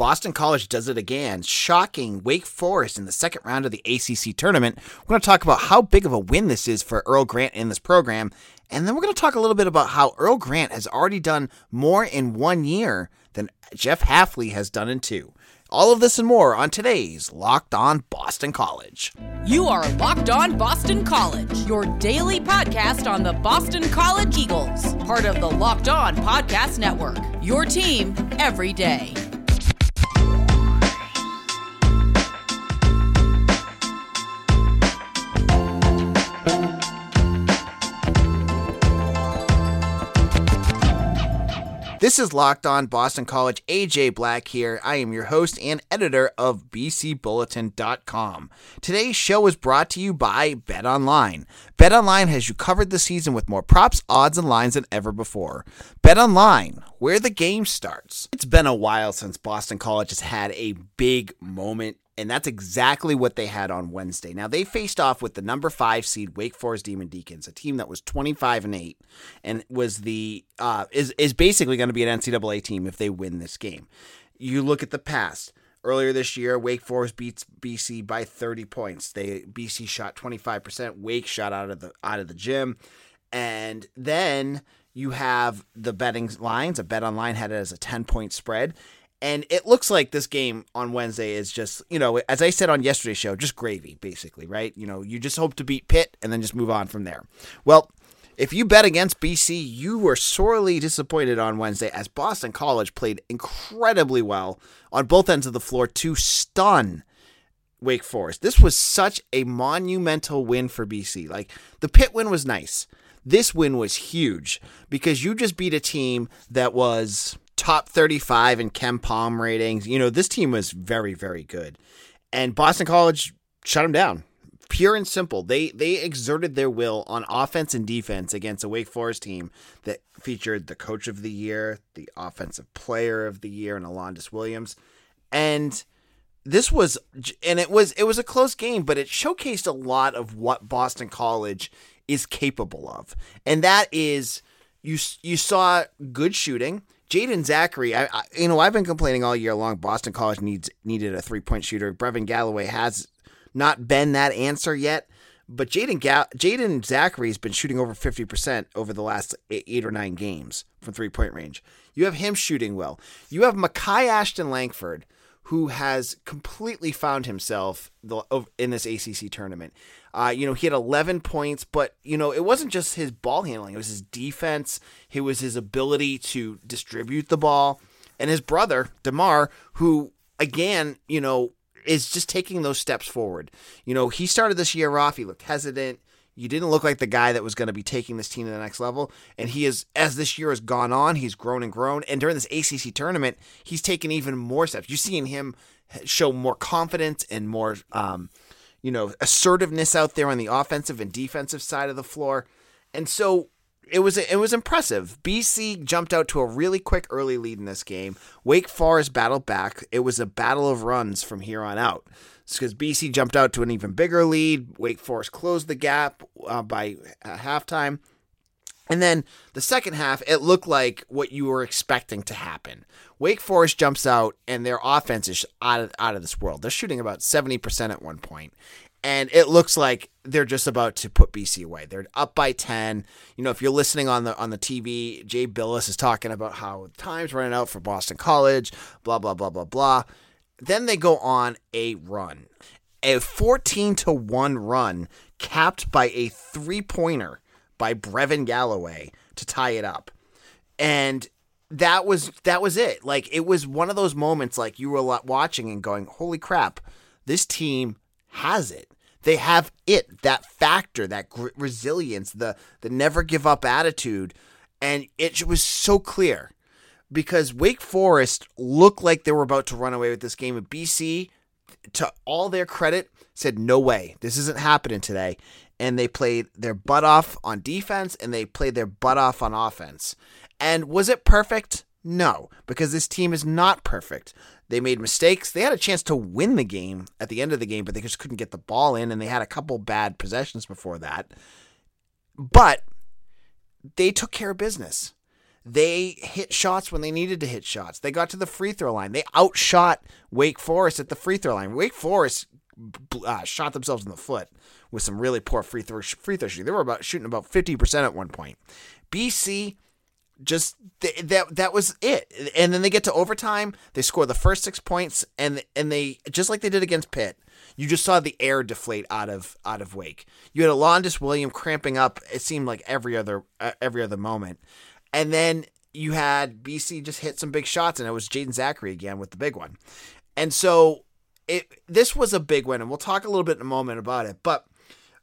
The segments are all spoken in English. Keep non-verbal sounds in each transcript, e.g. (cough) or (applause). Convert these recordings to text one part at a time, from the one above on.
Boston College does it again, shocking Wake Forest in the second round of the ACC tournament. We're going to talk about how big of a win this is for Earl Grant in this program, and then we're going to talk a little bit about how Earl Grant has already done more in one year than Jeff Hafley has done in two. All of this and more on today's Locked On Boston College. You are Locked On Boston College, your daily podcast on the Boston College Eagles, part of the Locked On Podcast Network. Your team every day. This is Locked On Boston College. AJ Black here. I am your host and editor of BCBulletin.com. Today's show is brought to you by Bet Online. Bet Online has you covered this season with more props, odds, and lines than ever before. Bet Online, where the game starts. It's been a while since Boston College has had a big moment and that's exactly what they had on Wednesday. Now they faced off with the number five seed Wake Forest Demon Deacons, a team that was twenty five and eight, and was the uh, is is basically going to be an NCAA team if they win this game. You look at the past. Earlier this year, Wake Forest beats BC by 30 points. They BC shot 25%, Wake shot out of the out of the gym. And then you have the betting lines. A bet online had it as a 10 point spread. And it looks like this game on Wednesday is just, you know, as I said on yesterday's show, just gravy, basically, right? You know, you just hope to beat Pitt and then just move on from there. Well, if you bet against BC, you were sorely disappointed on Wednesday as Boston College played incredibly well on both ends of the floor to stun Wake Forest. This was such a monumental win for BC. Like, the Pitt win was nice. This win was huge because you just beat a team that was top 35 in KenPom ratings. You know, this team was very, very good. And Boston College shut them down. Pure and simple. They they exerted their will on offense and defense against a Wake Forest team that featured the coach of the year, the offensive player of the year, and Alondes Williams. And this was and it was it was a close game, but it showcased a lot of what Boston College is capable of. And that is you you saw good shooting. Jaeden Zackery, I, I, you know, I've been complaining all year long. Boston College needs needed a three point shooter. Brevin Galloway has not been that answer yet, but Jaeden Jaeden Zackery's been shooting over fifty percent over the last eight, eight or nine games from three point range. You have him shooting well. You have Makai Ashton Langford, who has completely found himself in this ACC tournament. Uh, you know, he had 11 points, but, you know, it wasn't just his ball handling, it was his defense, it was his ability to distribute the ball. And his brother, DeMar, who, again, you know, is just taking those steps forward. You know, he started this year off, he looked hesitant. You didn't look like the guy that was going to be taking this team to the next level. And he is, as this year has gone on, he's grown and grown. And during this ACC tournament, he's taken even more steps. You're seeing him show more confidence and more, um, you know, assertiveness out there on the offensive and defensive side of the floor. And so it was it was impressive. BC jumped out to a really quick early lead in this game. Wake Forest battled back. It was a battle of runs from here on out. Because BC jumped out to an even bigger lead. Wake Forest closed the gap uh, by halftime. And then the second half, it looked like what you were expecting to happen. Wake Forest jumps out, and their offense is out of, out of this world. They're shooting about 70% at one point, and it looks like they're just about to put BC away. They're up by 10. You know, if you're listening on the on the TV, Jay Bilas is talking about how time's running out for Boston College, blah blah blah blah blah. Then they go on a run. A 14 to 1 run capped by a three-pointer by Brevin Galloway to tie it up. And that was that was it. Like it was one of those moments like you were watching and going, "Holy crap. This team has it. They have it, that factor, that resilience, the the never give up attitude." And it was so clear because Wake Forest looked like they were about to run away with this game. But BC, to all their credit, said, no way, this isn't happening today and they played their butt off on defense and they played their butt off on offense. And was it perfect? No, because this team is not perfect. They made mistakes. They had a chance to win the game at the end of the game, but they just couldn't get the ball in, and they had a couple bad possessions before that. But they took care of business. They hit shots when they needed to hit shots. They got to the free throw line. They outshot Wake Forest at the free throw line. Wake Forest uh, shot themselves in the foot with some really poor free throw free throw shooting. They were about shooting about 50% at one point. BC just th- that that was it. And then they get to overtime, they score the first 6 points and and they just like they did against Pitt. You just saw the air deflate out of out of Wake. You had Alondes William cramping up. It seemed like every other uh, every other moment, and then you had BC just hit some big shots, and it was Jaeden Zackery again with the big one. And so it this was a big win, and we'll talk a little bit in a moment about it. But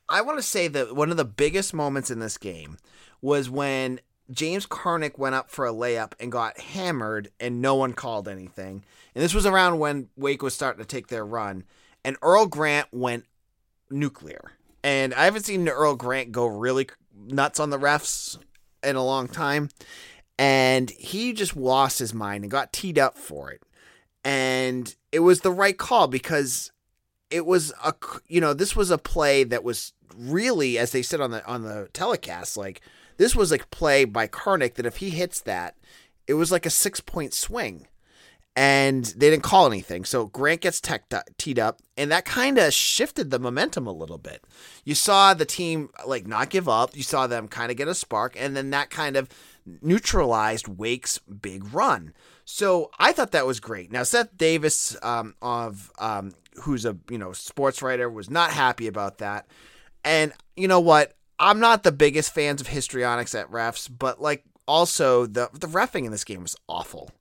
I want to say that one of the biggest moments in this game was when James Karnik went up for a layup and got hammered, and no one called anything. And this was around when Wake was starting to take their run, and Earl Grant went nuclear. And I haven't seen Earl Grant go really nuts on the refs in a long time. And he just lost his mind and got teed up for it. And it was the right call because it was a you know this was a play that was really as they said on the on the telecast like this was a play by Karnik that if he hits that it was like a six point swing and they didn't call anything so Grant gets teed up and that kind of shifted the momentum a little bit you saw the team like not give up you saw them kind of get a spark and then that kind of neutralized Wake's big run so I thought that was great. Now Seth Davis um, of um, who's a you know sports writer was not happy about that, and you know what? I'm not the biggest fans of histrionics at refs, but like also the the refing in this game was awful.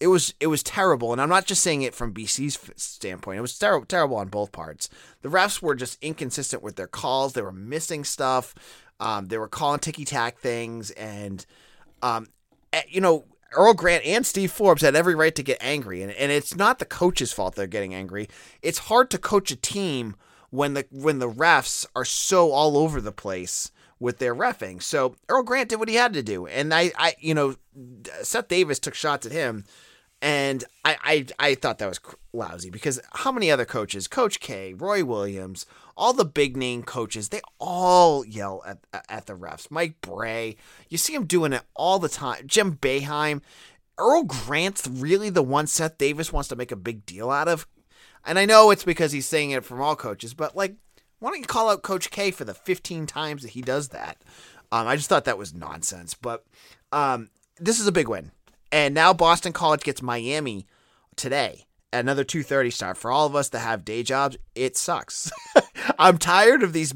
It was it was terrible, and I'm not just saying it from BC's standpoint. It was ter- terrible on both parts. The refs were just inconsistent with their calls. They were missing stuff. Um, they were calling ticky tack things, and um, eh, you know Earl Grant and Steve Forbes had every right to get angry, and, and it's not the coach's fault they're getting angry. It's hard to coach a team when the when the refs are so all over the place with their refing. So Earl Grant did what he had to do, and I, I you know, Seth Davis took shots at him, and I, I, I thought that was lousy because how many other coaches, Coach K, Roy Williams, all the big name coaches, they all yell at at the refs. Mike Brey, you see him doing it all the time. Jim Boeheim, Earl Grant's really the one Seth Davis wants to make a big deal out of. And I know it's because he's saying it from all coaches, but like, why don't you call out Coach K for the 15 times that he does that? Um, I just thought that was nonsense. But um, this is a big win, and now Boston College gets Miami today at another 2:30 start for all of us that have day jobs. It sucks. (laughs) I'm tired of these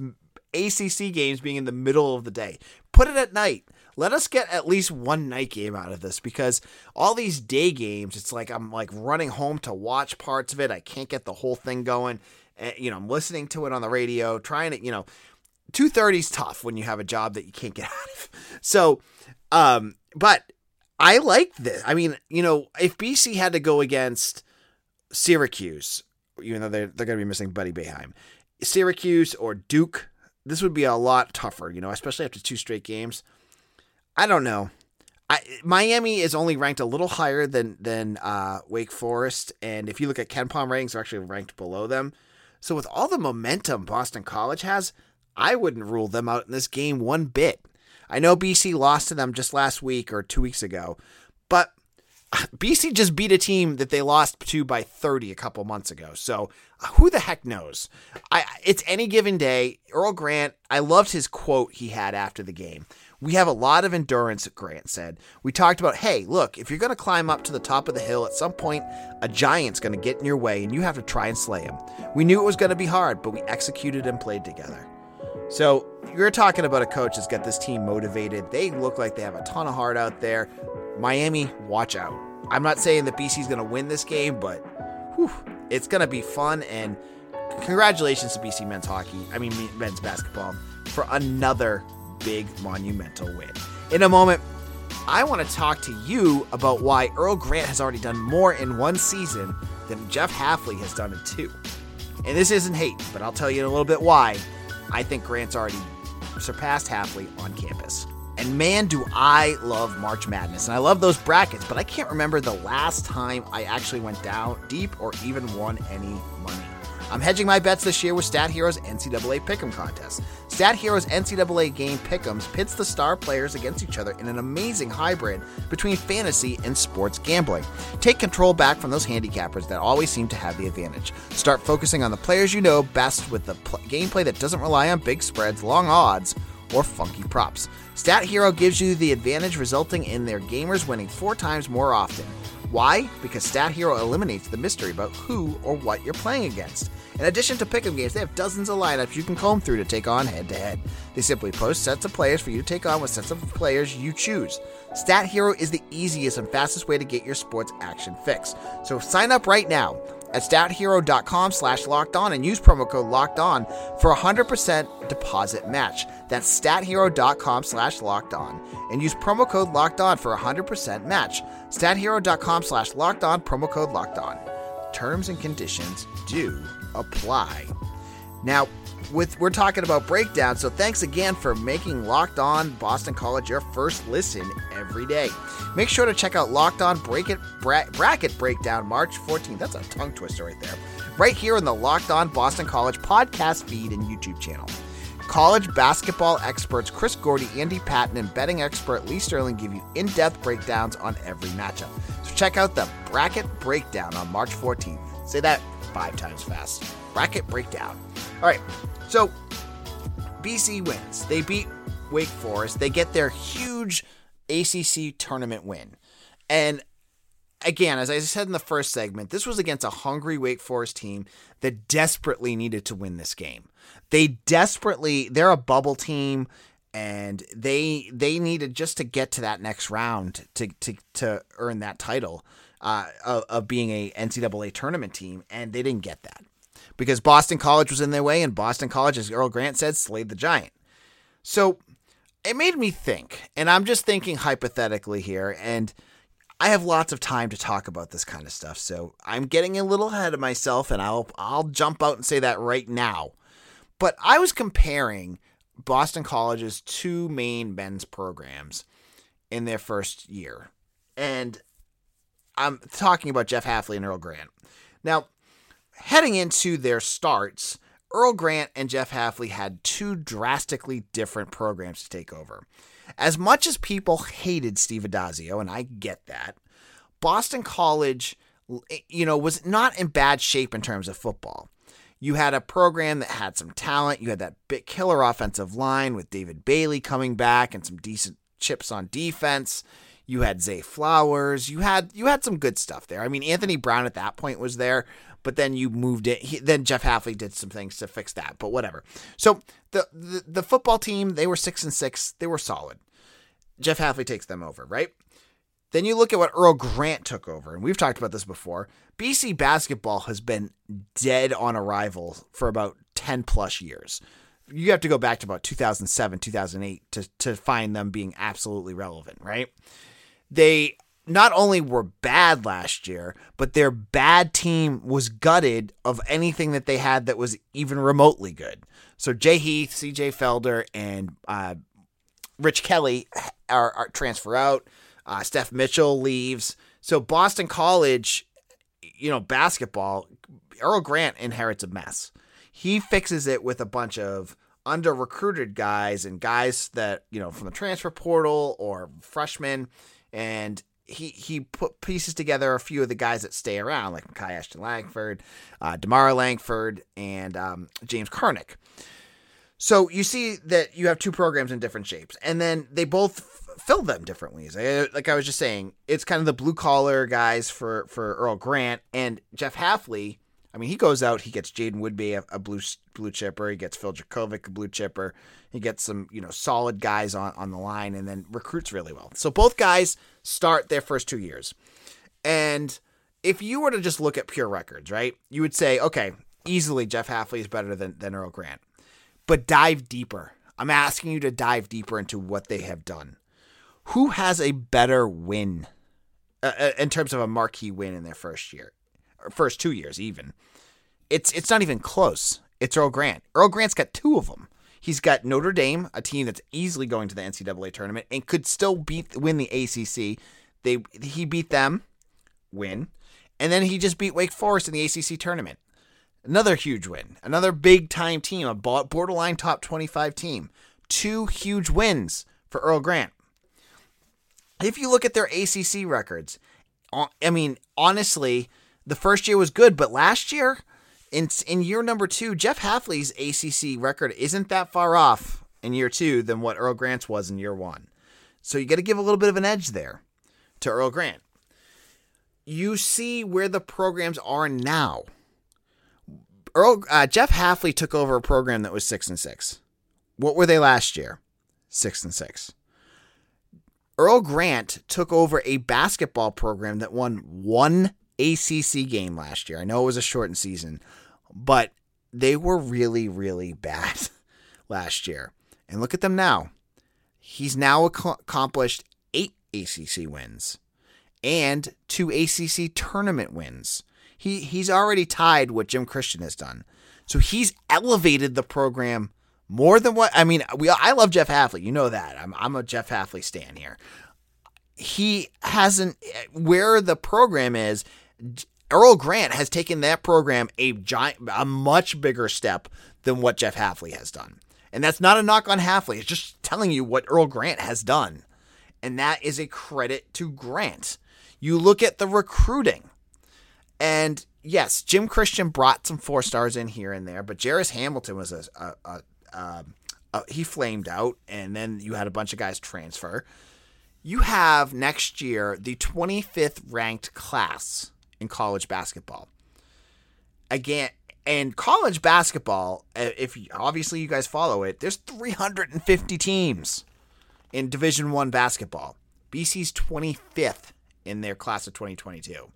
ACC games being in the middle of the day. Put it at night. Let us get at least one night game out of this because all these day games, it's like I'm like running home to watch parts of it. I can't get the whole thing going. And, you know, I'm listening to it on the radio, trying to, you know, 2:30 is tough when you have a job that you can't get (laughs) out of. So, um, but I like this. I mean, you know, if BC had to go against Syracuse, even though they're, they're going to be missing Buddy Boeheim, Syracuse or Duke, this would be a lot tougher, you know, especially after two straight games. I don't know. I, Miami is only ranked a little higher than than uh, Wake Forest, and if you look at KenPom ratings, they're actually ranked below them. So with all the momentum Boston College has, I wouldn't rule them out in this game one bit. I know BC lost to them just last week or two weeks ago, but (sighs) BC just beat a team that they lost to by 30 a couple months ago. So uh, who the heck knows? I it's any given day. Earl Grant, I loved his quote he had after the game. We have a lot of endurance, Grant said. We talked about, hey, look, if you're going to climb up to the top of the hill, at some point, a giant's going to get in your way and you have to try and slay him. We knew it was going to be hard, but we executed and played together. So you're talking about a coach that's got this team motivated. They look like they have a ton of heart out there. Miami, watch out. I'm not saying that BC is going to win this game, but whew, it's going to be fun. And congratulations to BC men's hockey, I mean, men's basketball, for another big monumental win. In a moment, I want to talk to you about why Earl Grant has already done more in one season than Jeff Hafley has done in two. And this isn't hate, but I'll tell you in a little bit why I think Grant's already surpassed Hafley on campus. And man, do I love March Madness. And I love those brackets, but I can't remember the last time I actually went down deep or even won any money. I'm hedging my bets this year with Stat Heroes NCAA Pick'em contest. Stat Heroes NCAA game Pick'ems pits the star players against each other in an amazing hybrid between fantasy and sports gambling. Take control back from those handicappers that always seem to have the advantage. Start focusing on the players you know best with the pl- gameplay that doesn't rely on big spreads, long odds, or funky props. Stat Hero gives you the advantage, resulting in their gamers winning four times more often. Why? Because Stat Hero eliminates the mystery about who or what you're playing against. In addition to pick'em games, they have dozens of lineups you can comb through to take on head to head. They simply post sets of players for you to take on with sets of players you choose. Stat Hero is the easiest and fastest way to get your sports action fix. So sign up right now at stathero.com slash locked on and use promo code locked on for a 100% deposit match. That's stathero.com slash locked on and use promo code locked on for a 100% match. Stathero.com slash locked on, promo code locked on. Terms and conditions do apply. Now, with we're talking about breakdown, so thanks again for making Locked On Boston College your first listen every day. Make sure to check out Locked On Bracket Bra- Bracket Breakdown March 14th. That's a tongue twister right there. Right here in the Locked On Boston College podcast feed and YouTube channel. College basketball experts Chris Gordy, Andy Patton, and betting expert Lee Sterling give you in depth breakdowns on every matchup. So check out the Bracket Breakdown on March 14th. Say that five times fast. Bracket Breakdown. All right, so BC wins. They beat Wake Forest. They get their huge ACC tournament win. And again, as I said in the first segment, this was against a hungry Wake Forest team that desperately needed to win this game. They desperately, they're a bubble team and they they needed just to get to that next round to to to earn that title uh, of, of being a NCAA tournament team, and they didn't get that because Boston College was in their way, and Boston College, as Earl Grant said, slayed the giant. So it made me think, and I'm just thinking hypothetically here, and I have lots of time to talk about this kind of stuff, so I'm getting a little ahead of myself, and I'll I'll jump out and say that right now. But I was comparing Boston College's two main men's programs in their first year, and I'm talking about Jeff Hafley and Earl Grant. Now, heading into their starts, Earl Grant and Jeff Hafley had two drastically different programs to take over. As much as people hated Steve Addazio, and I get that, Boston College, eh, you know, was not in bad shape in terms of football. You had a program that had some talent. You had that bit killer offensive line with David Bailey coming back and some decent chips on defense. You had Zay Flowers. You had you had some good stuff there. I mean, Anthony Brown at that point was there, but then you moved it. He, then Jeff Hafley did some things to fix that, but whatever. So the, the the football team they were six and six. They were solid. Jeff Hafley takes them over, right? Then you look at what Earl Grant took over, and we've talked about this before. BC basketball has been dead on arrival for about 10 plus years. You have to go back to about 2007, 2008 to, to find them being absolutely relevant, right? They not only were bad last year, but their bad team was gutted of anything that they had that was even remotely good. So Jay Heath, CJ Felder, and uh, Rich Kelly are, are transfer out. Uh, Steph Mitchell leaves. So Boston College, you know, basketball, Earl Grant inherits a mess. He fixes it with a bunch of under recruited guys and guys that, you know, from the transfer portal or freshmen. And he he put pieces together a few of the guys that stay around, like Kai Ashton Langford, uh, Demar Langford, and um, James Karnik. So you see that you have two programs in different shapes, and then they both f- fill them different ways. Like I was just saying, it's kind of the blue collar guys for for Earl Grant and Jeff Hafley. I mean, he goes out, he gets Jaiden Woodbey, a, a blue blue chipper. He gets Phil Jurkovec, a blue chipper. He gets some you know solid guys on on the line, and then recruits really well. So both guys start their first two years, and if you were to just look at pure records, right, you would say, okay, easily Jeff Hafley is better than than Earl Grant but dive deeper. I'm asking you to dive deeper into what they have done. Who has a better win uh, uh, in terms of a marquee win in their first year, first two years even? It's it's not even close. It's Earl Grant. Earl Grant's got two of them. He's got Notre Dame, a team that's easily going to the NCAA tournament and could still beat win the ACC. They he beat them, win, and then he just beat Wake Forest in the ACC tournament. Another huge win. Another big time team, a borderline top 25 team. Two huge wins for Earl Grant. If you look at their ACC records, I mean, honestly, the first year was good, but last year, in in year number two, Jeff Hafley's ACC record isn't that far off in year two than what Earl Grant's was in year one. So you got to give a little bit of an edge there to Earl Grant. You see where the programs are now. Earl uh, Jeff Hafley took over a program that was six and six. What were they last year? Six and six. Earl Grant took over a basketball program that won one ACC game last year. I know it was a shortened season, but they were really, really bad (laughs) last year. And look at them now. He's now ac- accomplished eight ACC wins and two ACC tournament wins. He he's already tied what Jim Christian has done. So he's elevated the program more than what I mean. We I love Jeff Hafley, you know that. I'm I'm a Jeff Hafley stan here. He hasn't where the program is. Earl Grant has taken that program a giant, a much bigger step than what Jeff Hafley has done. And that's not a knock on Hafley. It's just telling you what Earl Grant has done. And that is a credit to Grant. You look at the recruiting. And yes, Jim Christian brought some four stars in here and there, but Jairus Hamilton was a, a, a, um, a, he flamed out, and then you had a bunch of guys transfer. You have next year the 25th ranked class in college basketball. Again, and college basketball, uh, if you, obviously you guys follow it, there's 350 teams in Division One basketball. BC's 25th in their class of 2022.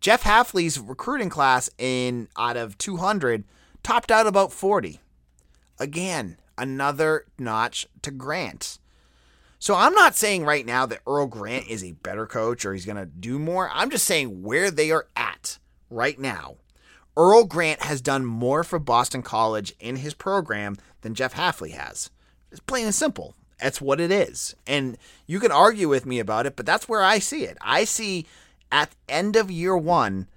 Jeff Hafley's recruiting class in out of 200 topped out about 40. Again, another notch to Grant. So I'm not saying right now that Earl Grant is a better coach or he's going to do more. I'm just saying where they are at right now. Earl Grant has done more for Boston College in his program than Jeff Hafley has. It's plain and simple. That's what it is. And you can argue with me about it, but that's where I see it. I see at end of year one,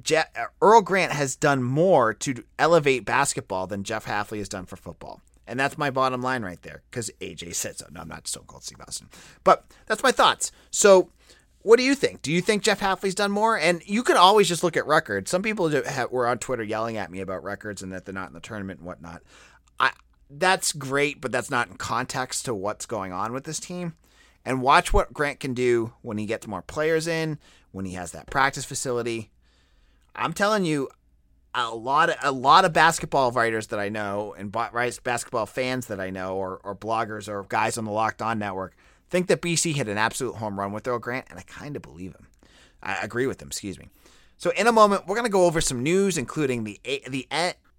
Je- uh, Earl Grant has done more to elevate basketball than Jeff Hafley has done for football. And that's my bottom line right there because AJ said so. No, I'm not Stone Cold Steve Austin. But that's my thoughts. So, what do you think? Do you think Jeff Hafley's done more? And you can always just look at records. Some people were on Twitter yelling at me about records and that they're not in the tournament and whatnot. I that's great, but that's not in context to what's going on with this team. And watch what Grant can do when he gets more players in, when he has that practice facility. I'm telling you, a lot of a lot of basketball writers that I know and basketball fans that I know, or, or bloggers or guys on the Locked On Network, think that BC hit an absolute home run with Earl Grant, and I kind of believe him. I agree with him. Excuse me. So in a moment, we're going to go over some news, including the the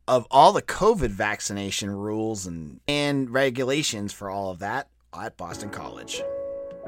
of all the COVID vaccination rules and, and regulations for all of that at Boston College.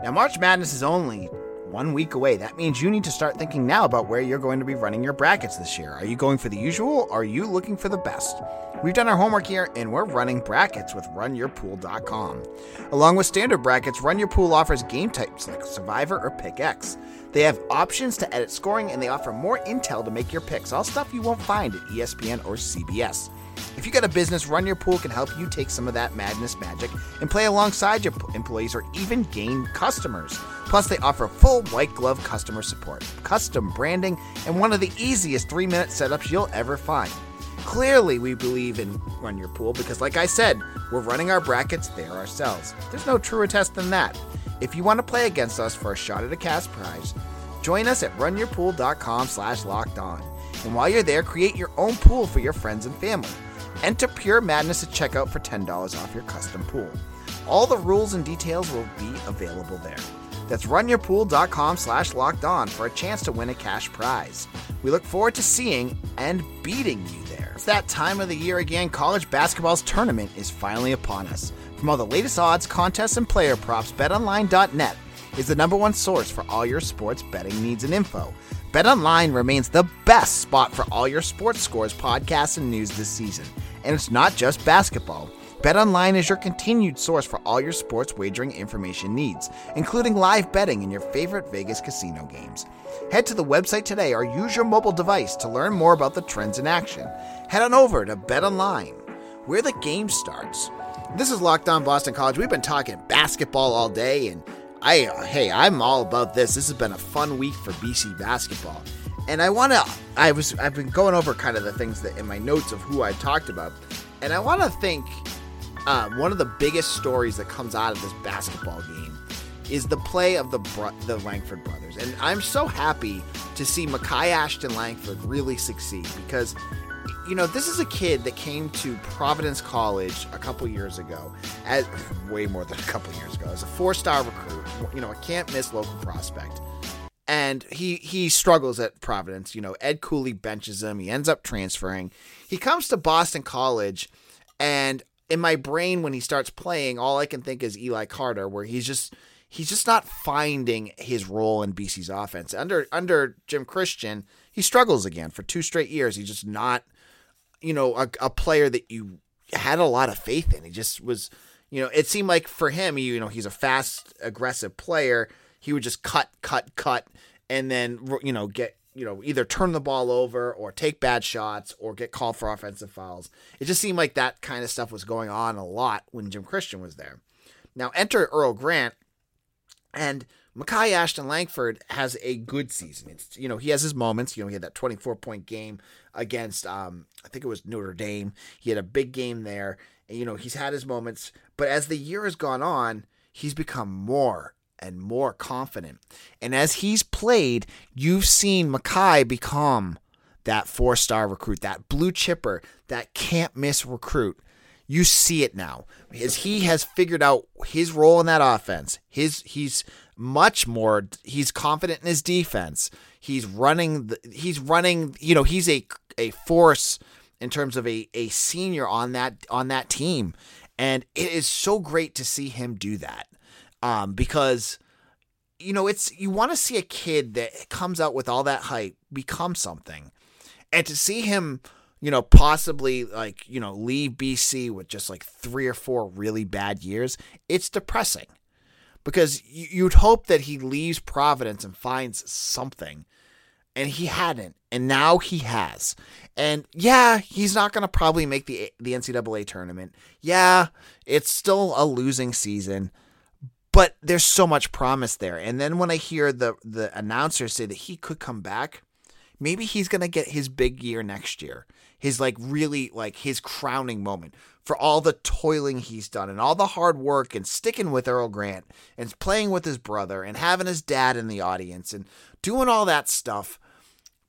Now, March Madness is only one week away. That means you need to start thinking now about where you're going to be running your brackets this year. Are you going for the usual are you looking for the best? We've done our homework here and we're running brackets with runyourpool.com. Along with standard brackets, Run Your Pool offers game types like Survivor or Pick X. They have options to edit scoring and they offer more intel to make your picks, all stuff you won't find at ESPN or CBS. If you got a business, Run Your Pool can help you take some of that madness magic and play alongside your employees or even gain customers. Plus, they offer full white glove customer support, custom branding, and one of the easiest three minute setups you'll ever find. Clearly, we believe in Run Your Pool because, like I said, we're running our brackets there ourselves. There's no truer test than that. If you want to play against us for a shot at a cash prize, join us at runyourpool.com slash locked on. And while you're there, create your own pool for your friends and family. Enter Pure Madness at checkout for $10 off your custom pool. All the rules and details will be available there. That's runyourpool.com slash locked on for a chance to win a cash prize. We look forward to seeing and beating you there. It's that time of the year again. College basketball's tournament is finally upon us. From all the latest odds, contests, and player props, betonline.net is the number one source for all your sports betting needs and info. BetOnline remains the best spot for all your sports scores, podcasts, and news this season. And it's not just basketball. BetOnline is your continued source for all your sports wagering information needs, including live betting in your favorite Vegas casino games. Head to the website today or use your mobile device to learn more about the trends in action. Head on over to BetOnline, where the game starts. This is Locked On Boston College. We've been talking basketball all day, and I, hey, I'm all about this. This has been a fun week for BC basketball, and I want to. I was, I've been going over kind of the things that in my notes of who I talked about, and I want to think uh, one of the biggest stories that comes out of this basketball game is the play of the the Langford brothers, and I'm so happy to see Makai Ashton Langford really succeed because you know, this is a kid that came to Providence College a couple years ago, as (laughs) way more than a couple years ago, as a four-star recruit. You know, a can't miss local prospect, and he he struggles at Providence. You know, Ed Cooley benches him. He ends up transferring. He comes to Boston College, and in my brain, when he starts playing, all I can think is Eli Carter, where he's just he's just not finding his role in BC's offense. Under under Jim Christian, he struggles again for two straight years. He's just not you know, a, a player that you had a lot of faith in. He just was, you know, it seemed like for him, you know, he's a fast, aggressive player. He would just cut, cut, cut, and then, you know, get, you know, either turn the ball over or take bad shots or get called for offensive fouls. It just seemed like that kind of stuff was going on a lot when Jim Christian was there. Now enter Earl Grant, and Makai Ashton Langford has a good season. It's you know he has his moments. You know he had that 24 point game against um, I think it was Notre Dame. He had a big game there. And, you know he's had his moments, but as the year has gone on, he's become more and more confident. And as he's played, you've seen Makai become that four star recruit, that blue chipper, that can't miss recruit. You see it now as he has figured out his role in that offense. His he's much more he's confident in his defense. He's running the, he's running, you know, he's a a force in terms of a, a senior on that on that team. And it is so great to see him do that. Um, because you know, it's you want to see a kid that comes out with all that hype become something. And to see him you know, possibly like, you know, leave BC with just like three or four really bad years, it's depressing because you'd hope that he leaves Providence and finds something. And he hadn't, and now he has. And yeah, he's not going to probably make the the NCAA tournament. Yeah, it's still a losing season, but there's so much promise there. And then when I hear the the announcer say that he could come back, maybe he's going to get his big year next year. His like really like his crowning moment for all the toiling he's done and all the hard work and sticking with Earl Grant and playing with his brother and having his dad in the audience and doing all that stuff.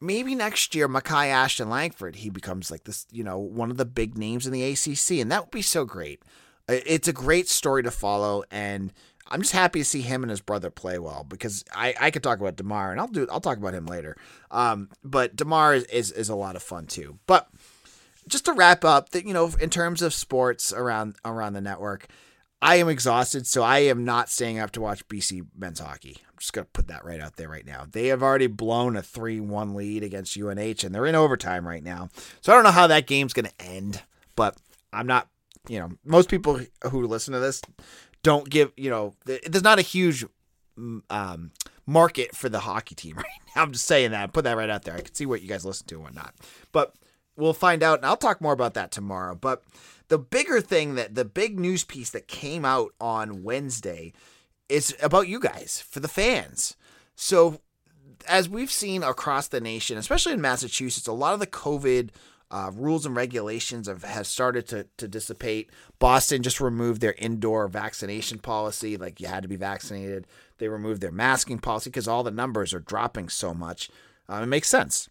Maybe next year, Makai Ashton Langford, he becomes like this, you know, one of the big names in the ACC, and that would be so great. It's a great story to follow, and I'm just happy to see him and his brother play well because I, I could talk about Demar and I'll do I'll talk about him later. Um, but Demar is, is, is a lot of fun too. But just to wrap up, that you know, in terms of sports around around the network, I am exhausted, so I am not staying up to watch BC men's hockey. I'm just gonna put that right out there right now. They have already blown a three-one lead against UNH, and they're in overtime right now. So I don't know how that game's gonna end, but I'm not. You know, most people who listen to this don't give. You know, there's not a huge um, market for the hockey team (laughs) right now. I'm just saying that. Put that right out there. I can see what you guys listen to and whatnot, but we'll find out, and I'll talk more about that tomorrow. But the bigger thing that the big news piece that came out on Wednesday is about you guys for the fans. So, as we've seen across the nation, especially in Massachusetts, a lot of the COVID uh, rules and regulations have, have started to, to dissipate. Boston just removed their indoor vaccination policy, like you had to be vaccinated. They removed their masking policy because all the numbers are dropping so much. Uh, it makes sense.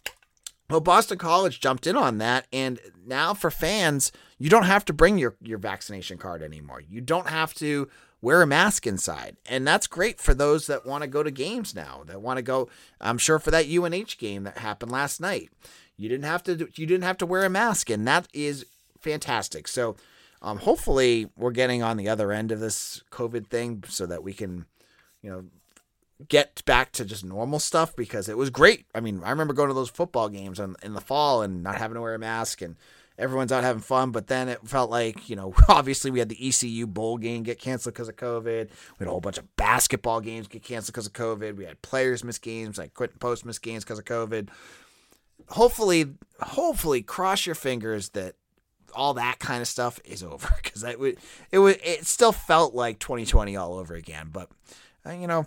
Well, Boston College jumped in on that, and now for fans, you don't have to bring your, your vaccination card anymore. You don't have to wear a mask inside. And that's great for those that want to go to games now, that want to go, I'm sure for that UNH game that happened last night. You didn't have to you didn't have to wear a mask, and that is fantastic. So um, hopefully we're getting on the other end of this COVID thing so that we can, you know, get back to just normal stuff because it was great. I mean, I remember going to those football games in, in the fall and not having to wear a mask and everyone's out having fun. But then it felt like, you know, (laughs) obviously we had the ECU bowl game get canceled because of COVID. We had a whole bunch of basketball games get canceled because of COVID. We had players miss games, like Quinten Post miss games because of COVID. Hopefully, hopefully, cross your fingers that all that kind of stuff is over (laughs) because it would it would it still felt like 2020 all over again. But uh, you know,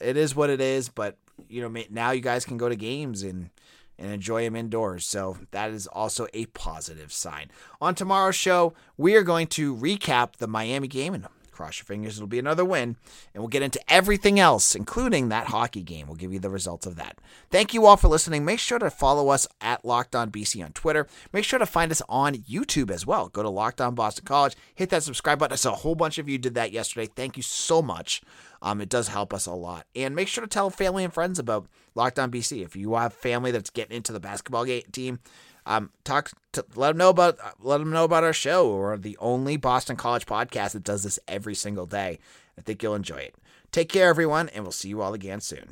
it is what it is. But you know, now you guys can go to games and and enjoy them indoors. So that is also a positive sign. On tomorrow's show, we are going to recap the Miami game and cross your fingers it'll be another win and we'll get into everything else including that hockey game. We'll give you the results of that. Thank you all for listening. Make sure to follow us at locked on bc on twitter. Make sure to find us on youtube as well. Go to locked on boston college hit that subscribe button. I saw a whole bunch of you did that yesterday. Thank you so much. Um, it does help us a lot. And make sure to tell family and friends about Locked On BC. If you have family that's getting into the basketball game, team, um, talk to let them know about let them know about our show. We're the only Boston College podcast that does this every single day. I think you'll enjoy it. Take care, everyone, and we'll see you all again soon.